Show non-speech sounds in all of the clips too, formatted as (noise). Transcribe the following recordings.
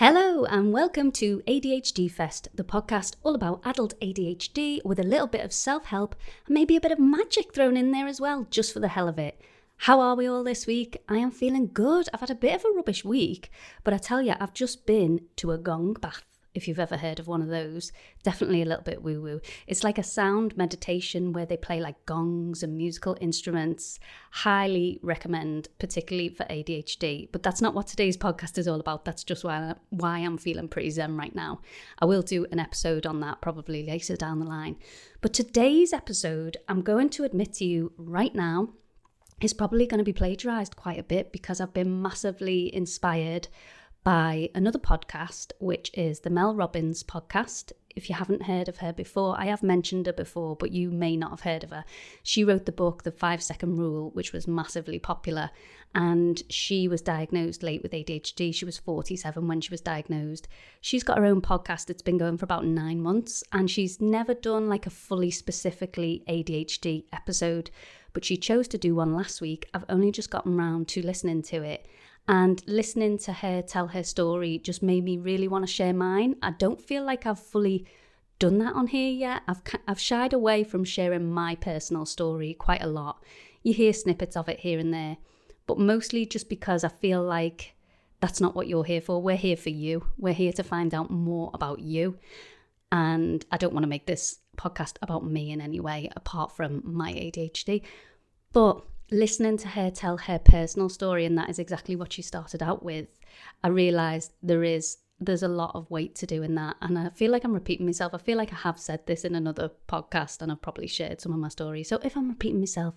Hello, and welcome to ADHD Fest, the podcast all about adult ADHD with a little bit of self help and maybe a bit of magic thrown in there as well, just for the hell of it. How are we all this week? I am feeling good. I've had a bit of a rubbish week, but I tell you, I've just been to a gong bath if you've ever heard of one of those. Definitely a little bit woo woo. It's like a sound meditation where they play like gongs and musical instruments. Highly recommend, particularly for ADHD. But that's not what today's podcast is all about. That's just why, why I'm feeling pretty zen right now. I will do an episode on that probably later down the line. But today's episode, I'm going to admit to you right now, is probably going to be plagiarized quite a bit because I've been massively inspired by another podcast, which is the Mel Robbins podcast. If you haven't heard of her before, I have mentioned her before, but you may not have heard of her. She wrote the book, The Five Second Rule, which was massively popular. And she was diagnosed late with ADHD. She was 47 when she was diagnosed. She's got her own podcast that's been going for about nine months, and she's never done like a fully specifically ADHD episode, but she chose to do one last week. I've only just gotten round to listening to it and listening to her tell her story just made me really want to share mine. I don't feel like I've fully done that on here yet. I've I've shied away from sharing my personal story quite a lot. You hear snippets of it here and there, but mostly just because I feel like that's not what you're here for. We're here for you. We're here to find out more about you. And I don't want to make this podcast about me in any way apart from my ADHD. But listening to her tell her personal story, and that is exactly what she started out with, I realised there is there's a lot of weight to do in that. And I feel like I'm repeating myself. I feel like I have said this in another podcast and I've probably shared some of my stories. So if I'm repeating myself,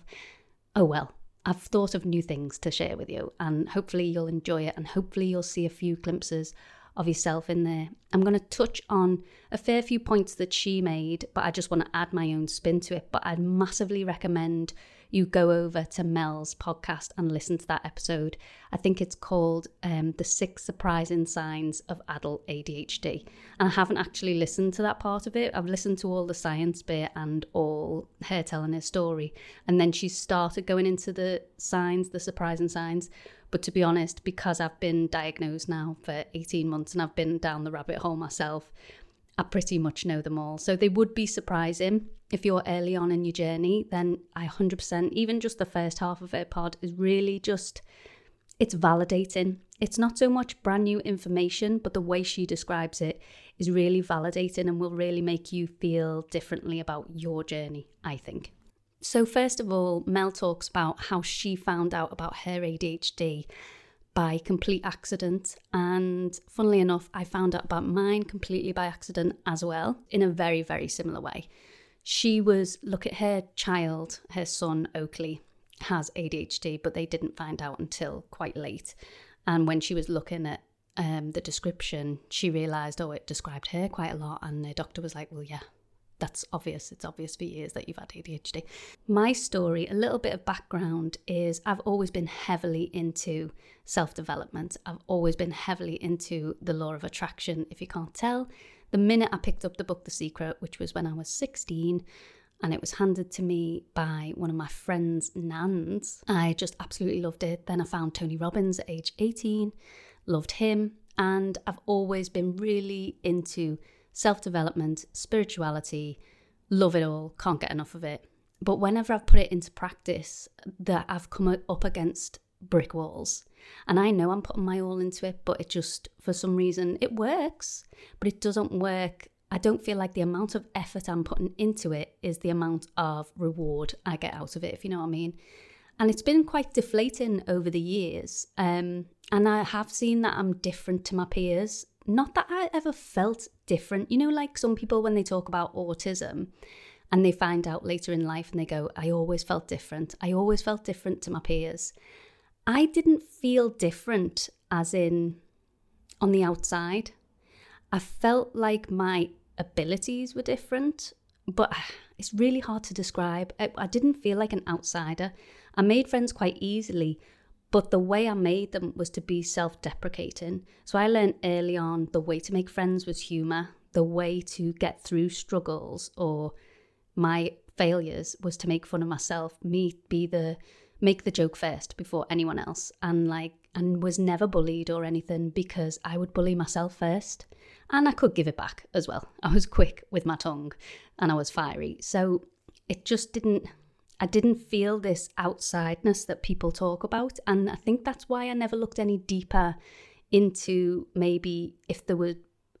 oh well. I've thought of new things to share with you, and hopefully you'll enjoy it, and hopefully you'll see a few glimpses of yourself in there. I'm going to touch on a fair few points that she made, but I just want to add my own spin to it. But I'd massively recommend you go over to Mel's podcast and listen to that episode. I think it's called um, The Six Surprising Signs of Adult ADHD. And I haven't actually listened to that part of it. I've listened to all the science bit and all her telling her story. And then she started going into the signs, the surprising signs. But to be honest, because I've been diagnosed now for 18 months and I've been down the rabbit hole myself, I pretty much know them all. So they would be surprising if you're early on in your journey, then I 100%, even just the first half of it pod is really just, it's validating. It's not so much brand new information, but the way she describes it is really validating and will really make you feel differently about your journey, I think. So, first of all, Mel talks about how she found out about her ADHD by complete accident. And funnily enough, I found out about mine completely by accident as well, in a very, very similar way she was look at her child, her son Oakley has ADHD, but they didn't find out until quite late. And when she was looking at um, the description, she realised, oh, it described her quite a lot. And the doctor was like, well, yeah, that's obvious. It's obvious for years that you've had ADHD. My story, a little bit of background, is I've always been heavily into self development. I've always been heavily into the law of attraction. If you can't tell, the minute I picked up the book The Secret, which was when I was 16, and it was handed to me by one of my friend's nans, I just absolutely loved it. Then I found Tony Robbins at age 18, loved him, and I've always been really into self development, spirituality, love it all, can't get enough of it. But whenever I've put it into practice, that I've come up against brick walls. And I know I'm putting my all into it, but it just, for some reason, it works, but it doesn't work. I don't feel like the amount of effort I'm putting into it is the amount of reward I get out of it, if you know what I mean. And it's been quite deflating over the years. Um, and I have seen that I'm different to my peers. Not that I ever felt different. You know, like some people when they talk about autism and they find out later in life and they go, I always felt different. I always felt different to my peers. I didn't feel different, as in on the outside. I felt like my abilities were different, but (sighs) it's really hard to describe. I, didn't feel like an outsider. I made friends quite easily, but the way I made them was to be self deprecating. So I learned early on the way to make friends was humour, the way to get through struggles or my failures was to make fun of myself, me be the make the joke first before anyone else. And like and was never bullied or anything because I would bully myself first. And I could give it back as well. (laughs) I was quick with my tongue and I was fiery. So it just didn't, I didn't feel this outsideness that people talk about. And I think that's why I never looked any deeper into maybe if there was,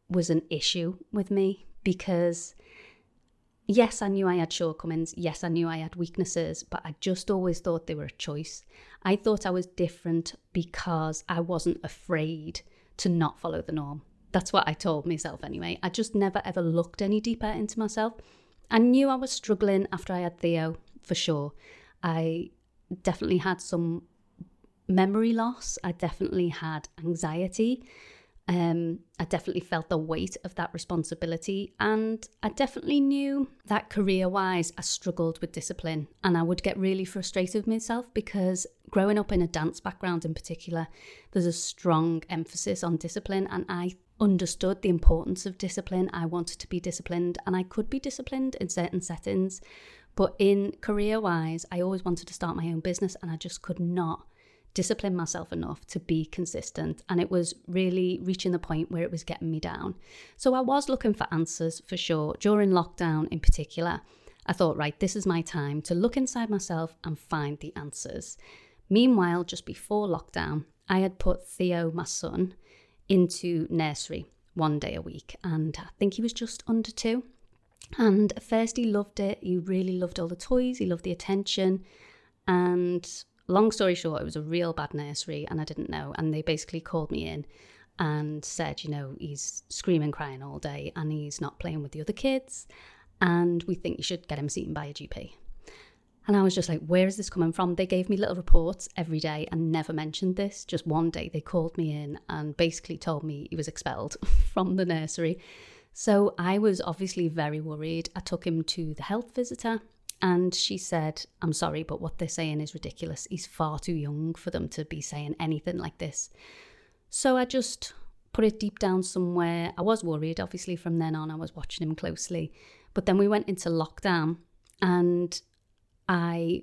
was an issue with me because yes, I knew I had shortcomings. Yes, I knew I had weaknesses, but I just always thought they were a choice. I thought I was different because I wasn't afraid to not follow the norm. That's what I told myself anyway. I just never ever looked any deeper into myself. I knew I was struggling after I had Theo, for sure. I definitely had some memory loss, I definitely had anxiety. Um, I definitely felt the weight of that responsibility, and I definitely knew that career wise, I struggled with discipline and I would get really frustrated with myself because growing up in a dance background in particular, there's a strong emphasis on discipline, and I understood the importance of discipline. I wanted to be disciplined, and I could be disciplined in certain settings, but in career wise, I always wanted to start my own business, and I just could not discipline myself enough to be consistent. And it was really reaching the point where it was getting me down. So I was looking for answers for sure. During lockdown in particular, I thought, right, this is my time to look inside myself and find the answers. Meanwhile, just before lockdown, I had put Theo, my son, into nursery one day a week. And I think he was just under two. And at first, he loved it. He really loved all the toys, he loved the attention. And long story short, it was a real bad nursery and I didn't know. And they basically called me in and said, you know, he's screaming, crying all day and he's not playing with the other kids. And we think you should get him seen by a GP. And I was just like, where is this coming from? They gave me little reports every day and never mentioned this. Just one day they called me in and basically told me he was expelled (laughs) from the nursery. So I was obviously very worried. I took him to the health visitor and she said, I'm sorry, but what they're saying is ridiculous. He's far too young for them to be saying anything like this. So I just put it deep down somewhere. I was worried, obviously, from then on. I was watching him closely. But then we went into lockdown and I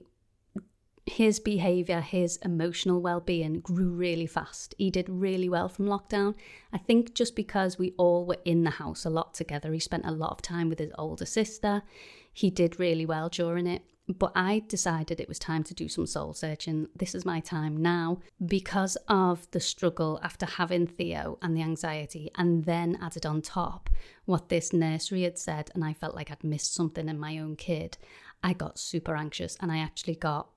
his behavior, his emotional well-being grew really fast. He did really well from lockdown. I think just because we all were in the house a lot together. He spent a lot of time with his older sister he did really well during it. But I decided it was time to do some soul searching. This is my time now because of the struggle after having Theo and the anxiety, and then added on top what this nursery had said, and I felt like I'd missed something in my own kid. I got super anxious and I actually got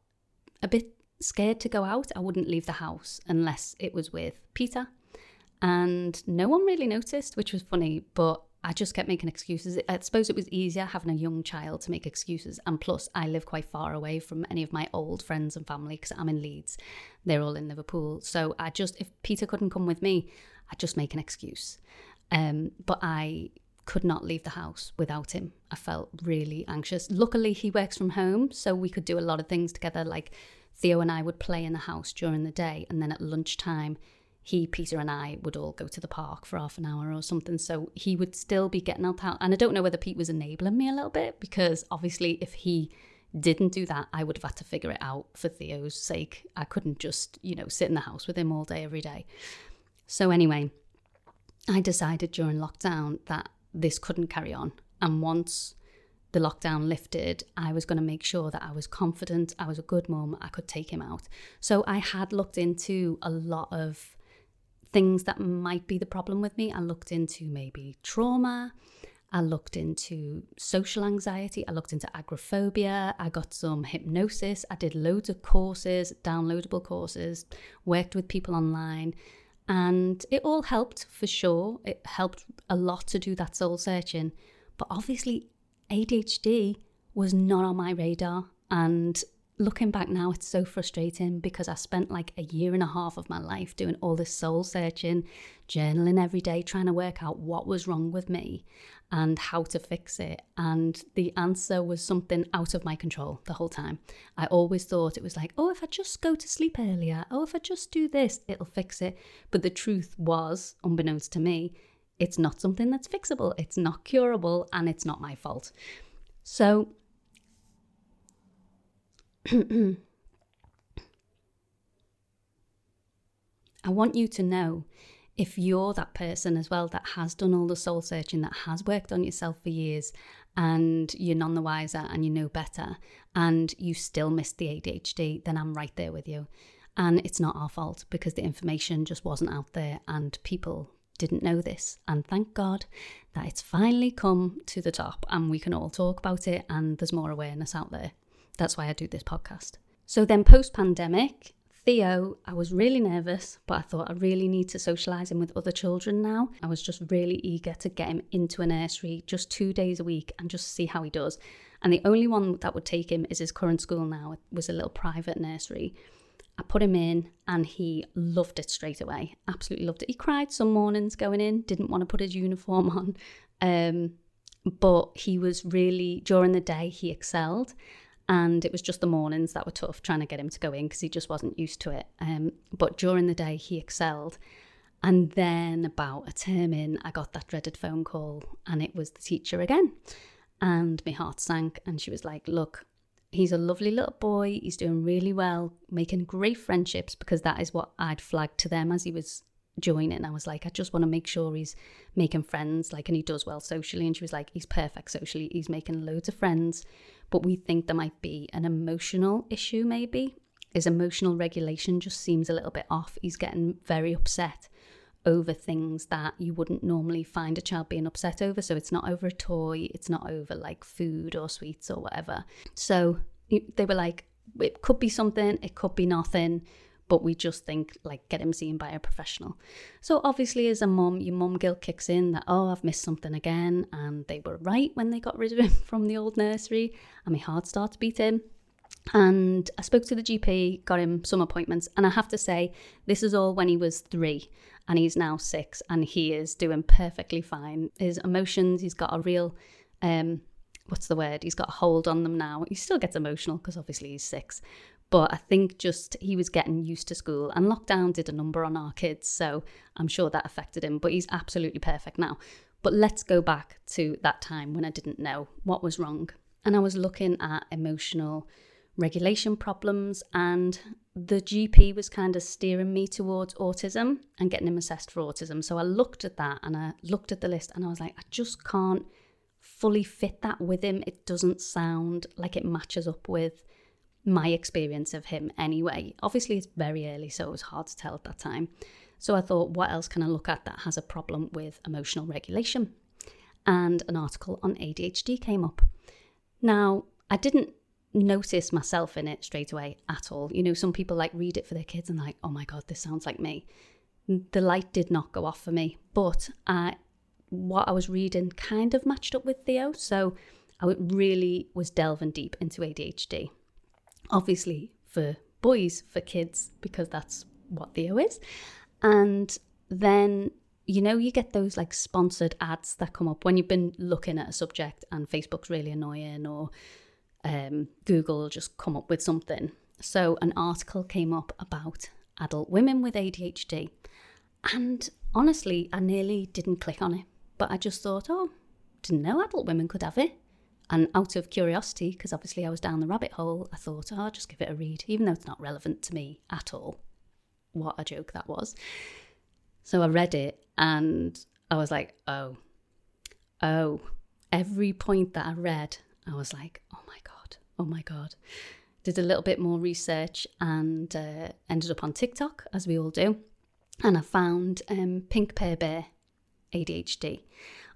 a bit scared to go out. I wouldn't leave the house unless it was with Peter. And no one really noticed, which was funny, but I just kept making excuses. I suppose it was easier having a young child to make excuses. And plus, I live quite far away from any of my old friends and family because I'm in Leeds. They're all in Liverpool. So I just, if Peter couldn't come with me, I'd just make an excuse. Um, but I could not leave the house without him. I felt really anxious. Luckily, he works from home, so we could do a lot of things together. Like Theo and I would play in the house during the day, and then at lunchtime, he, Peter, and I would all go to the park for half an hour or something. So he would still be getting out. And I don't know whether Pete was enabling me a little bit because obviously, if he didn't do that, I would have had to figure it out for Theo's sake. I couldn't just, you know, sit in the house with him all day, every day. So, anyway, I decided during lockdown that this couldn't carry on. And once the lockdown lifted, I was going to make sure that I was confident, I was a good mum, I could take him out. So I had looked into a lot of things that might be the problem with me. I looked into maybe trauma. I looked into social anxiety. I looked into agoraphobia. I got some hypnosis. I did loads of courses, downloadable courses, worked with people online. And it all helped for sure. It helped a lot to do that soul searching. But obviously, ADHD was not on my radar. And looking back now, it's so frustrating because I spent like a year and a half of my life doing all this soul searching, journaling every day, trying to work out what was wrong with me and how to fix it. And the answer was something out of my control the whole time. I always thought it was like, oh, if I just go to sleep earlier, oh, if I just do this, it'll fix it. But the truth was, unbeknownst to me, it's not something that's fixable, it's not curable, and it's not my fault. So (clears throat) I want you to know if you're that person as well that has done all the soul searching, that has worked on yourself for years, and you're none the wiser and you know better, and you still missed the ADHD, then I'm right there with you. And it's not our fault because the information just wasn't out there and people didn't know this. And thank God that it's finally come to the top and we can all talk about it and there's more awareness out there. That's why I do this podcast. So then, post pandemic, Theo, I was really nervous, but I thought I really need to socialise him with other children now. I was just really eager to get him into a nursery just two days a week and just see how he does. And the only one that would take him is his current school now. It was a little private nursery. I put him in and he loved it straight away. Absolutely loved it. He cried some mornings going in, didn't want to put his uniform on. Um, but he was really, during the day, he excelled. And it was just the mornings that were tough trying to get him to go in because he just wasn't used to it. Um, but during the day, he excelled. And then about a term in, I got that dreaded phone call and it was the teacher again. And my heart sank. And she was like, Look, He's a lovely little boy. He's doing really well, making great friendships because that is what I'd flagged to them as he was joining. And I was like, I just want to make sure he's making friends, like, and he does well socially. And she was like, he's perfect socially. He's making loads of friends, but we think there might be an emotional issue, maybe. His emotional regulation just seems a little bit off. He's getting very upset over things that you wouldn't normally find a child being upset over. So it's not over a toy, it's not over like food or sweets or whatever. So they were like, it could be something, it could be nothing, but we just think like get him seen by a professional. So obviously, as a mum, your mum guilt kicks in that oh I've missed something again, and they were right when they got rid of him (laughs) from the old nursery, and my heart starts beating. And I spoke to the GP, got him some appointments, and I have to say, this is all when he was three and he's now six and he is doing perfectly fine. His emotions, he's got a real, um, what's the word? He's got a hold on them now. He still gets emotional because obviously he's six. But I think just he was getting used to school and lockdown did a number on our kids. So I'm sure that affected him. But he's absolutely perfect now. But let's go back to that time when I didn't know what was wrong. And I was looking at emotional regulation problems, and the GP was kind of steering me towards autism and getting him assessed for autism. So I looked at that and I looked at the list and I was like, I just can't fully fit that with him. It doesn't sound like it matches up with my experience of him anyway. Obviously, it's very early, so it was hard to tell at that time. So I thought, what else can I look at that has a problem with emotional regulation? And an article on ADHD came up. Now, I didn't notice myself in it straight away at all. You know, some people like read it for their kids and like, oh my god, this sounds like me. The light did not go off for me, but I, what I was reading kind of matched up with Theo, so I really was delving deep into ADHD. Obviously, for boys, for kids, because that's what Theo is. And then you know, you get those like sponsored ads that come up when you've been looking at a subject and Facebook's really annoying or um, Google just come up with something. So an article came up about adult women with ADHD. And honestly, I nearly didn't click on it. But I just thought, oh, didn't know adult women could have it. And out of curiosity, because obviously I was down the rabbit hole, I thought, oh, I'll just give it a read, even though it's not relevant to me at all. What a joke that was. So I read it and I was like, oh, oh. Every point that I read, I was like, oh my God, oh my God. Did a little bit more research and uh, ended up on TikTok, as we all do. And I found um, Pink Pear Bear ADHD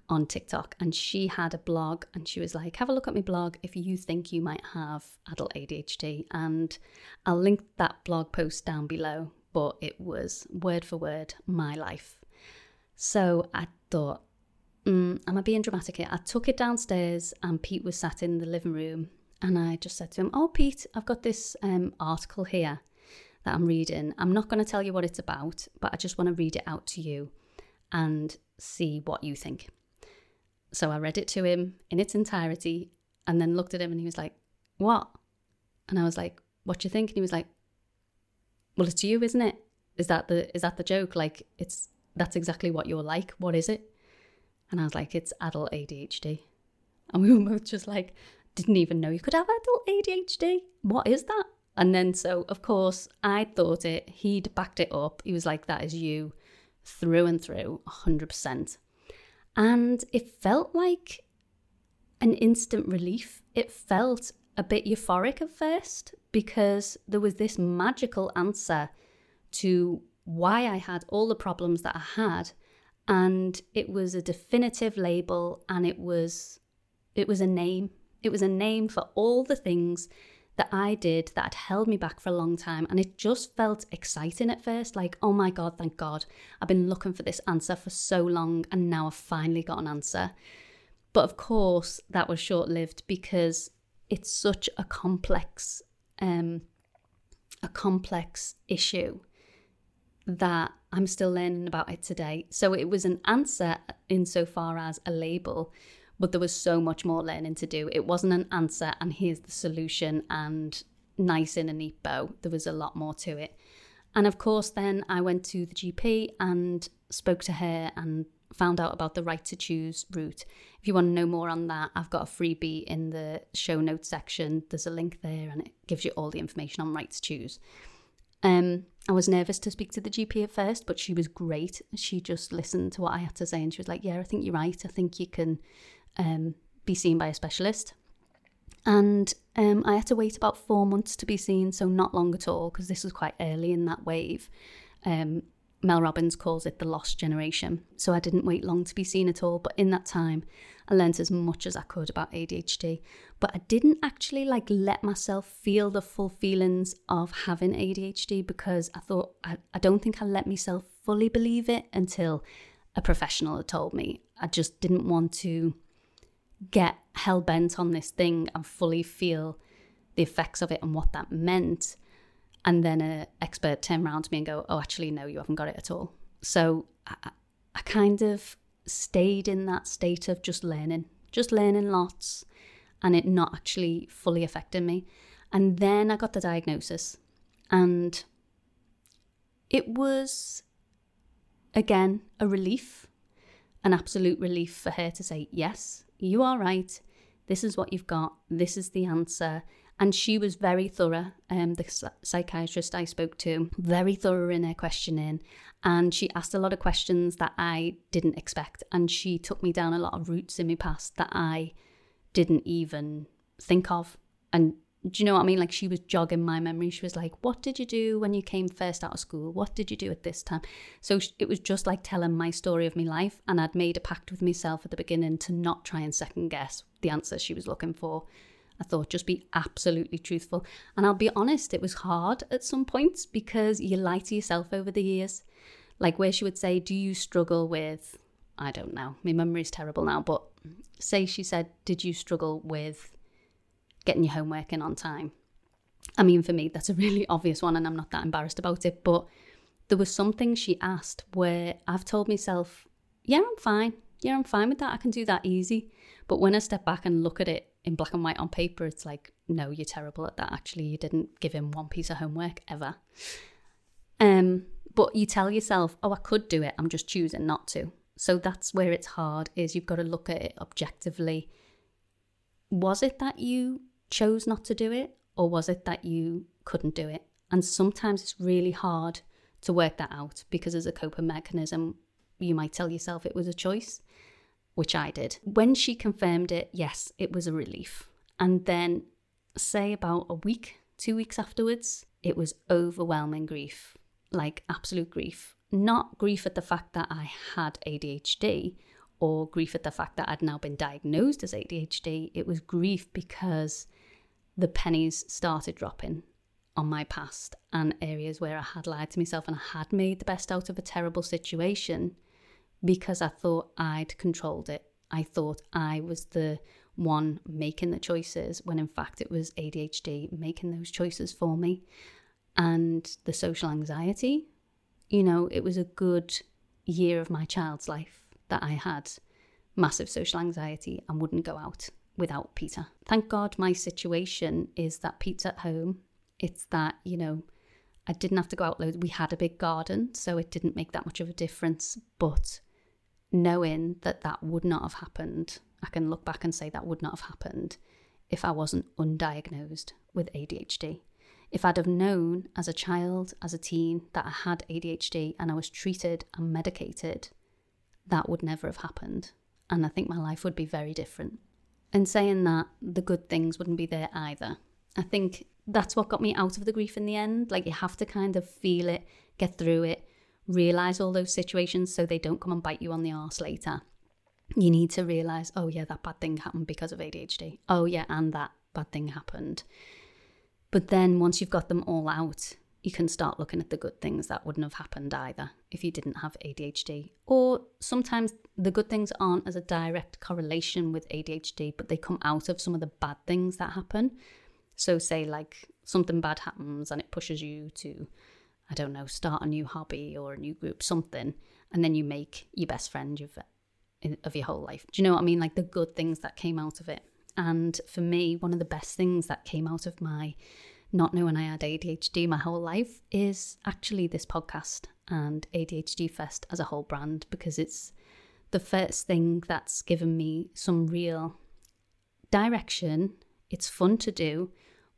on TikTok. And she had a blog and she was like, have a look at my blog if you think you might have adult ADHD. And I'll link that blog post down below, but it was word for word my life. So I thought, mm, am I being dramatic here? I took it downstairs and Pete was sat in the living room and I just said to him, Oh, Pete, I've got this um, article here that I'm reading. I'm not going to tell you what it's about, but I just want to read it out to you and see what you think. So I read it to him in its entirety and then looked at him and he was like, What? And I was like, What do you think? And he was like, Well, it's you, isn't it? Is that the is that the joke? Like it's that's exactly what you're like. What is it? And I was like, it's adult ADHD. And we were both just like, didn't even know you could have adult ADHD. What is that? And then, so of course, I thought it, he'd backed it up. He was like, that is you through and through, 100%. And it felt like an instant relief. It felt a bit euphoric at first because there was this magical answer to why I had all the problems that I had and it was a definitive label and it was it was a name it was a name for all the things that I did that had held me back for a long time and it just felt exciting at first like oh my god thank god I've been looking for this answer for so long and now I've finally got an answer but of course that was short lived because it's such a complex um a complex issue that I'm still learning about it today. So it was an answer insofar as a label, but there was so much more learning to do. It wasn't an answer and here's the solution and nice in a neat bow. There was a lot more to it. And of course, then I went to the GP and spoke to her and found out about the right to choose route. If you want to know more on that, I've got a freebie in the show notes section. There's a link there and it gives you all the information on right to choose. Um, I was nervous to speak to the GP at first, but she was great. She just listened to what I had to say and she was like, Yeah, I think you're right. I think you can um, be seen by a specialist. And um, I had to wait about four months to be seen, so not long at all, because this was quite early in that wave. Um, Mel Robbins calls it the lost generation. So I didn't wait long to be seen at all, but in that time, I learnt as much as I could about ADHD. But I didn't actually like let myself feel the full feelings of having ADHD because I thought I, I don't think I let myself fully believe it until a professional had told me. I just didn't want to get hell bent on this thing and fully feel the effects of it and what that meant and then an expert turn around to me and go, "Oh, actually, no, you haven't got it at all." So I, I kind of stayed in that state of just learning, just learning lots, and it not actually fully affecting me. And then I got the diagnosis, and it was again a relief, an absolute relief for her to say, "Yes, you are right. This is what you've got. This is the answer." And she was very thorough, um, the psychiatrist I spoke to, very thorough in her questioning. And she asked a lot of questions that I didn't expect. And she took me down a lot of routes in my past that I didn't even think of. And do you know what I mean? Like she was jogging my memory. She was like, What did you do when you came first out of school? What did you do at this time? So it was just like telling my story of my life. And I'd made a pact with myself at the beginning to not try and second guess the answer she was looking for. I thought just be absolutely truthful. And I'll be honest, it was hard at some points because you lie to yourself over the years. Like where she would say, Do you struggle with, I don't know, my memory is terrible now, but say she said, Did you struggle with getting your homework in on time? I mean, for me, that's a really (laughs) obvious one and I'm not that embarrassed about it. But there was something she asked where I've told myself, Yeah, I'm fine. Yeah, I'm fine with that. I can do that easy. But when I step back and look at it in black and white on paper, it's like, no, you're terrible at that. Actually, you didn't give him one piece of homework ever. Um, but you tell yourself, oh, I could do it. I'm just choosing not to. So that's where it's hard. Is you've got to look at it objectively. Was it that you chose not to do it, or was it that you couldn't do it? And sometimes it's really hard to work that out because as a coping mechanism, you might tell yourself it was a choice which I did. When she confirmed it, yes, it was a relief. And then, say about a week, two weeks afterwards, it was overwhelming grief like absolute grief. Not grief at the fact that I had ADHD or grief at the fact that I'd now been diagnosed as ADHD. It was grief because the pennies started dropping on my past and areas where I had lied to myself and I had made the best out of a terrible situation because I thought I'd controlled it. I thought I was the one making the choices when in fact it was ADHD making those choices for me. And the social anxiety, you know, it was a good year of my child's life that I had massive social anxiety and wouldn't go out without Peter. Thank God my situation is that Pete's at home. It's that, you know, I didn't have to go out loads. We had a big garden, so it didn't make that much of a difference. But knowing that that would not have happened, I can look back and say that would not have happened if I wasn't undiagnosed with ADHD. If I'd have known as a child, as a teen, that I had ADHD and I was treated and medicated, that would never have happened. And I think my life would be very different. And saying that, the good things wouldn't be there either. I think that's what got me out of the grief in the end. Like, you have to kind of feel it, get through it, realize all those situations so they don't come and bite you on the arse later. You need to realize, oh, yeah, that bad thing happened because of ADHD. Oh, yeah, and that bad thing happened. But then once you've got them all out, you can start looking at the good things that wouldn't have happened either if you didn't have ADHD. Or sometimes the good things aren't as a direct correlation with ADHD, but they come out of some of the bad things that happen. So, say, like something bad happens and it pushes you to, I don't know, start a new hobby or a new group, something, and then you make your best friend of, of your whole life. Do you know what I mean? Like the good things that came out of it. And for me, one of the best things that came out of my not knowing I had ADHD my whole life is actually this podcast and ADHD Fest as a whole brand because it's the first thing that's given me some real direction. It's fun to do,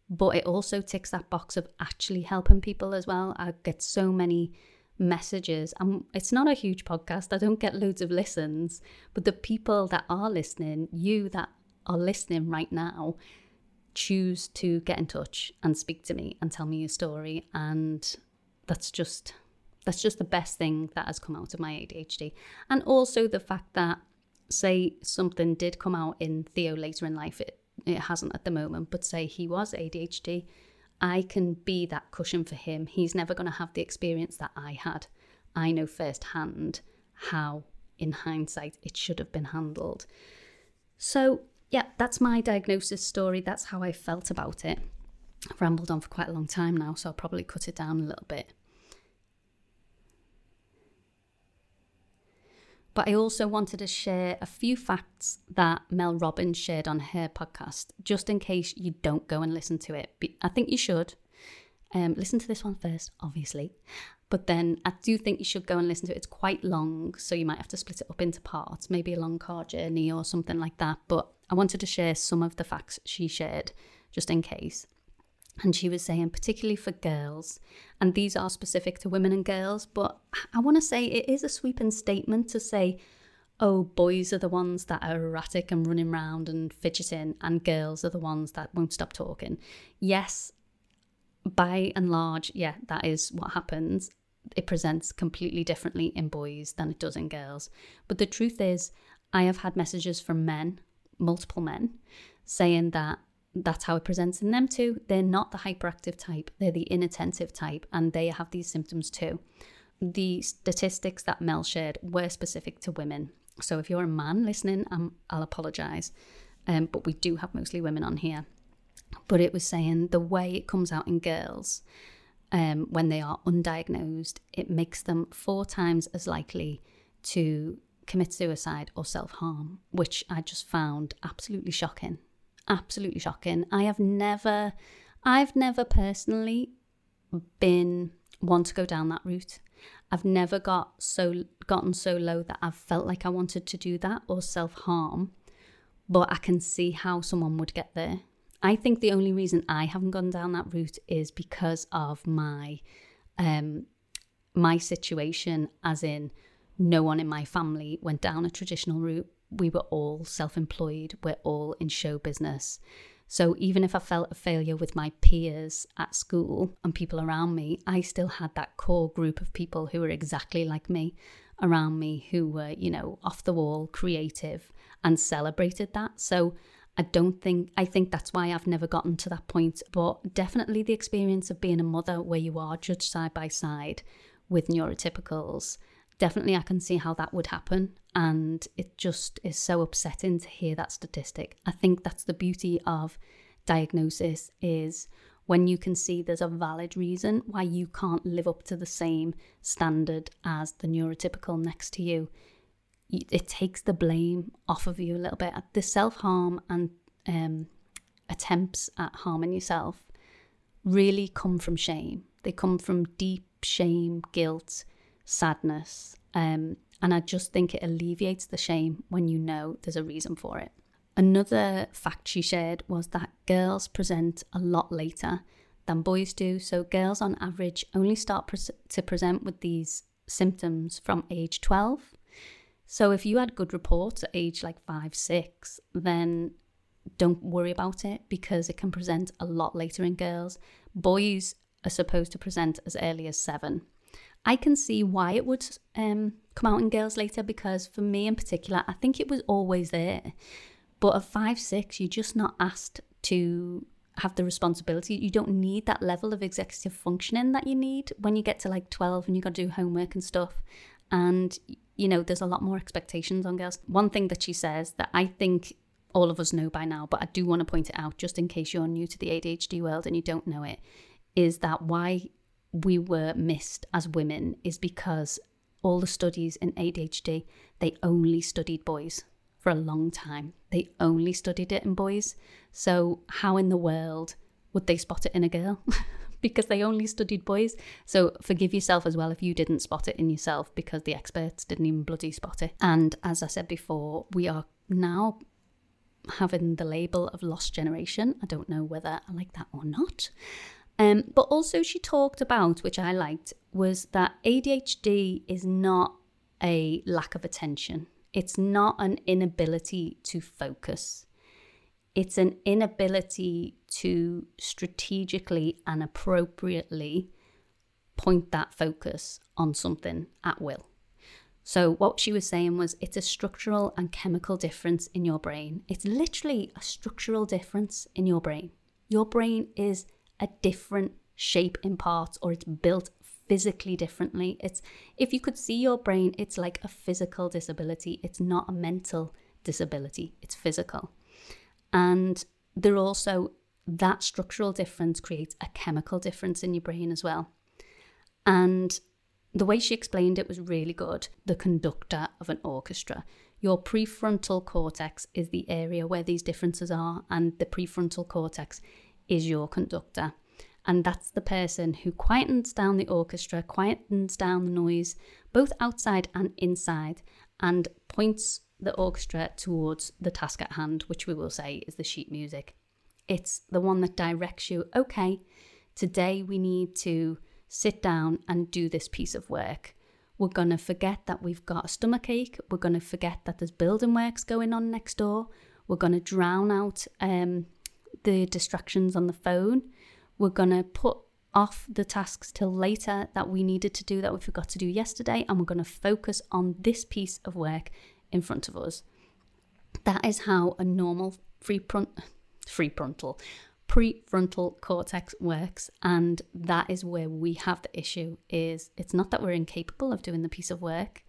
but it also ticks that box of actually helping people as well. I get so many messages and it's not a huge podcast. I don't get loads of listens, but the people that are listening, you that are listening right now, choose to get in touch and speak to me and tell me your story and that's just that's just the best thing that has come out of my ADHD and also the fact that say something did come out in Theo later in life it it hasn't at the moment but say he was ADHD I can be that cushion for him. He's never going to have the experience that I had. I know firsthand how in hindsight it should have been handled. So yeah, that's my diagnosis story. That's how I felt about it. I've rambled on for quite a long time now, so I'll probably cut it down a little bit. But I also wanted to share a few facts that Mel Robbins shared on her podcast, just in case you don't go and listen to it. I think you should. Um, listen to this one first, obviously. But then I do think you should go and listen to it. It's quite long, so you might have to split it up into parts, maybe a long car journey or something like that. But I wanted to share some of the facts she shared just in case. And she was saying, particularly for girls, and these are specific to women and girls, but I want to say it is a sweeping statement to say, oh, boys are the ones that are erratic and running around and fidgeting, and girls are the ones that won't stop talking. Yes, by and large, yeah, that is what happens. It presents completely differently in boys than it does in girls. But the truth is, I have had messages from men multiple men saying that that's how it presents in them too. They're not the hyperactive type, they're the inattentive type, and they have these symptoms too. The statistics that Mel shared were specific to women. So if you're a man listening, um, I'll apologize. Um, but we do have mostly women on here. But it was saying the way it comes out in girls um, when they are undiagnosed, it makes them four times as likely to commit suicide or self harm, which I just found absolutely shocking. Absolutely shocking. I have never, I've never personally been one to go down that route. I've never got so gotten so low that I've felt like I wanted to do that or self harm, but I can see how someone would get there. I think the only reason I haven't gone down that route is because of my um my situation as in no one in my family went down a traditional route. We were all self employed, we're all in show business. So even if I felt a failure with my peers at school and people around me, I still had that core group of people who were exactly like me around me who were, you know, off the wall, creative, and celebrated that. So I don't think, I think that's why I've never gotten to that point. But definitely the experience of being a mother where you are judged side by side with neurotypicals definitely I can see how that would happen. And it just is so upsetting to hear that statistic. I think that's the beauty of diagnosis is when you can see there's a valid reason why you can't live up to the same standard as the neurotypical next to you. It takes the blame off of you a little bit. The self harm and um, attempts at harming yourself really come from shame. They come from deep shame, guilt, sadness. Um, and I just think it alleviates the shame when you know there's a reason for it. Another fact she shared was that girls present a lot later than boys do. So, girls on average only start to present with these symptoms from age 12. So, if you had good reports at age like five, six, then don't worry about it because it can present a lot later in girls. Boys are supposed to present as early as seven. I can see why it would um, come out in girls later because for me in particular, I think it was always there. But at five, six, you're just not asked to have the responsibility. You don't need that level of executive functioning that you need when you get to like 12 and you got to do homework and stuff. And, you know, there's a lot more expectations on girls. One thing that she says that I think all of us know by now, but I do want to point it out just in case you're new to the ADHD world and you don't know it, is that why we were missed as women is because all the studies in ADHD, they only studied boys for a long time. They only studied it in boys. So, how in the world would they spot it in a girl? (laughs) because they only studied boys. So, forgive yourself as well if you didn't spot it in yourself because the experts didn't even bloody spot it. And as I said before, we are now having the label of lost generation. I don't know whether I like that or not. Um, but also, she talked about, which I liked, was that ADHD is not a lack of attention. It's not an inability to focus. It's an inability to strategically and appropriately point that focus on something at will. So, what she was saying was it's a structural and chemical difference in your brain. It's literally a structural difference in your brain. Your brain is a different shape in parts or it's built physically differently. It's if you could see your brain, it's like a physical disability. It's not a mental disability. It's physical. And there also that structural difference creates a chemical difference in your brain as well. And the way she explained it was really good. The conductor of an orchestra. Your prefrontal cortex is the area where these differences are, and the prefrontal cortex is your conductor. And that's the person who quietens down the orchestra, quietens down the noise, both outside and inside, and points the orchestra towards the task at hand, which we will say is the sheet music. It's the one that directs you, okay, today we need to sit down and do this piece of work. We're going to forget that we've got a stomach ache. We're going to forget that there's building works going on next door. We're going to drown out um, the distractions on the phone. We're going to put off the tasks till later that we needed to do that we forgot to do yesterday, and we're going to focus on this piece of work in front of us. That is how a normal free front, free frontal, prefrontal cortex works, and that is where we have the issue. Is it's not that we're incapable of doing the piece of work;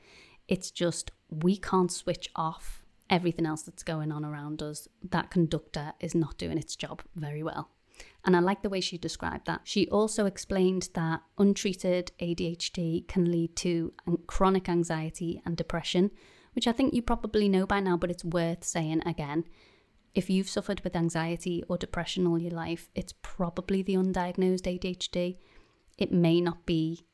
it's just we can't switch off everything else that's going on around us, that conductor is not doing its job very well. And I like the way she described that. She also explained that untreated ADHD can lead to chronic anxiety and depression, which I think you probably know by now, but it's worth saying again. If you've suffered with anxiety or depression all your life, it's probably the undiagnosed ADHD. It may not be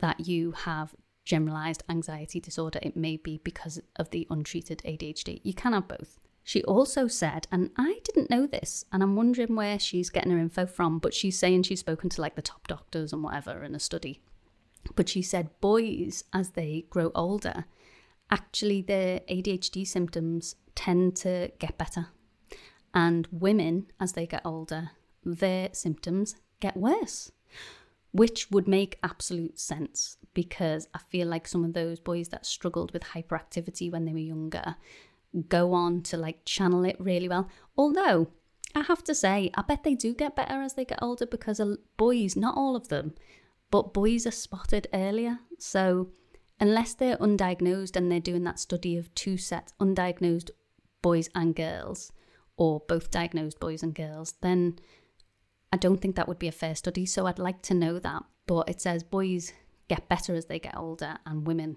that you have generalized anxiety disorder, it may be because of the untreated ADHD. You can have both. She also said, and I didn't know this, and I'm wondering where she's getting her info from, but she's saying she's spoken to like the top doctors and whatever in a study. But she said boys, as they grow older, actually their ADHD symptoms tend to get better. And women, as they get older, their symptoms get worse which would make absolute sense because I feel like some of those boys that struggled with hyperactivity when they were younger go on to like channel it really well. Although I have to say, I bet they do get better as they get older because boys, not all of them, but boys are spotted earlier. So unless they're undiagnosed and they're doing that study of two sets, undiagnosed boys and girls, or both diagnosed boys and girls, then I don't think that would be a fair study, so I'd like to know that. But it says boys get better as they get older and women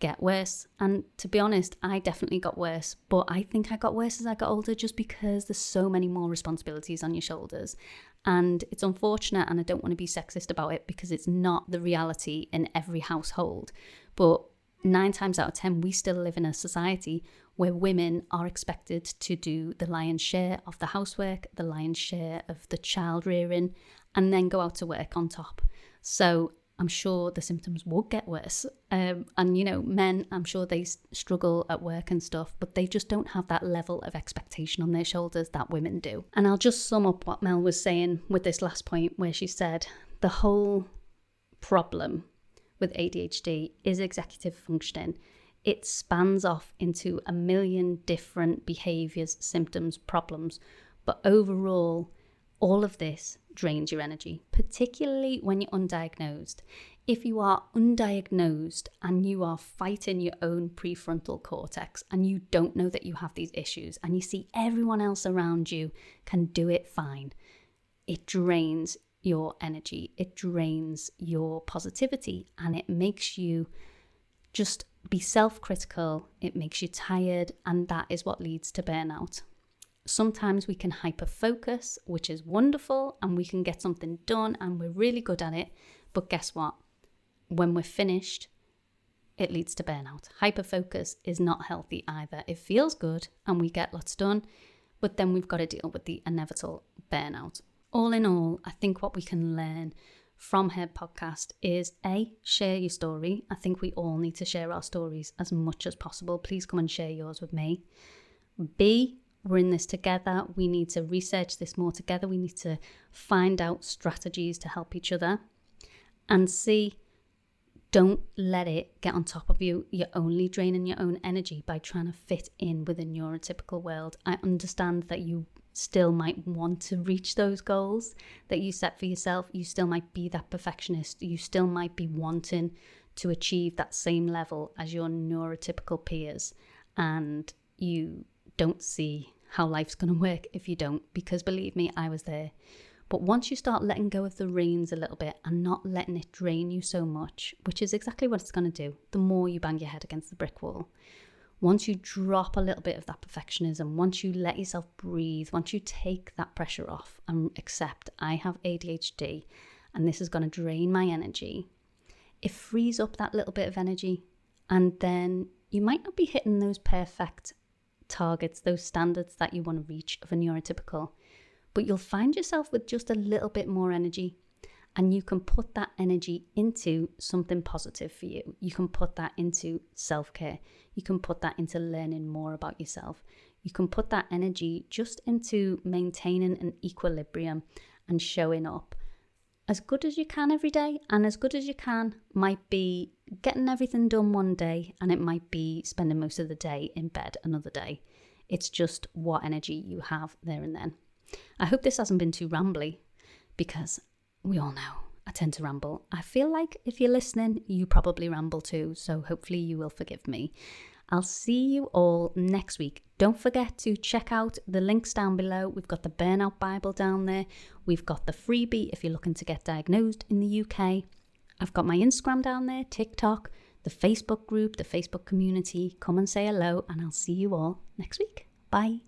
get worse. And to be honest, I definitely got worse, but I think I got worse as I got older just because there's so many more responsibilities on your shoulders. And it's unfortunate, and I don't want to be sexist about it because it's not the reality in every household. But nine times out of 10, we still live in a society where women are expected to do the lion's share of the housework, the lion's share of the child rearing, and then go out to work on top. So I'm sure the symptoms would get worse. Um, and, you know, men, I'm sure they struggle at work and stuff, but they just don't have that level of expectation on their shoulders that women do. And I'll just sum up what Mel was saying with this last point, where she said the whole problem with ADHD is executive functioning. It spans off into a million different behaviors, symptoms, problems, but overall, all of this drains your energy, particularly when you're undiagnosed. If you are undiagnosed and you are fighting your own prefrontal cortex and you don't know that you have these issues and you see everyone else around you can do it fine, it drains your energy, it drains your positivity, and it makes you just be self critical, it makes you tired, and that is what leads to burnout. Sometimes we can hyper focus, which is wonderful, and we can get something done, and we're really good at it. But guess what? When we're finished, it leads to burnout. Hyper focus is not healthy either. It feels good and we get lots done, but then we've got to deal with the inevitable burnout all in all, I think what we can learn from her podcast is A, share your story. I think we all need to share our stories as much as possible. Please come and share yours with me. B, we're in this together. We need to research this more together. We need to find out strategies to help each other. And C, don't let it get on top of you. You're only draining your own energy by trying to fit in with a neurotypical world. I understand that you still might want to reach those goals that you set for yourself. You still might be that perfectionist. You still might be wanting to achieve that same level as your neurotypical peers. And you don't see how life's going to work if you don't, because believe me, I was there. But once you start letting go of the reins a little bit and not letting it drain you so much, which is exactly what it's going to do, the more you bang your head against the brick wall, once you drop a little bit of that perfectionism, once you let yourself breathe, once you take that pressure off and accept I have ADHD and this is going to drain my energy, it frees up that little bit of energy. And then you might not be hitting those perfect targets, those standards that you want to reach of a neurotypical, but you'll find yourself with just a little bit more energy and you can put that energy into something positive for you. You can put that into self care. You can put that into learning more about yourself. You can put that energy just into maintaining an equilibrium and showing up as good as you can every day. And as good as you can might be getting everything done one day, and it might be spending most of the day in bed another day. It's just what energy you have there and then. I hope this hasn't been too rambly because we all know I tend to ramble. I feel like if you're listening, you probably ramble too, so hopefully you will forgive me. I'll see you all next week. Don't forget to check out the links down below. We've got the Burnout Bible down there. We've got the freebie if you're looking to get diagnosed in the UK. I've got my Instagram down there, TikTok, the Facebook group, the Facebook community. Come and say hello, and I'll see you all next week. Bye.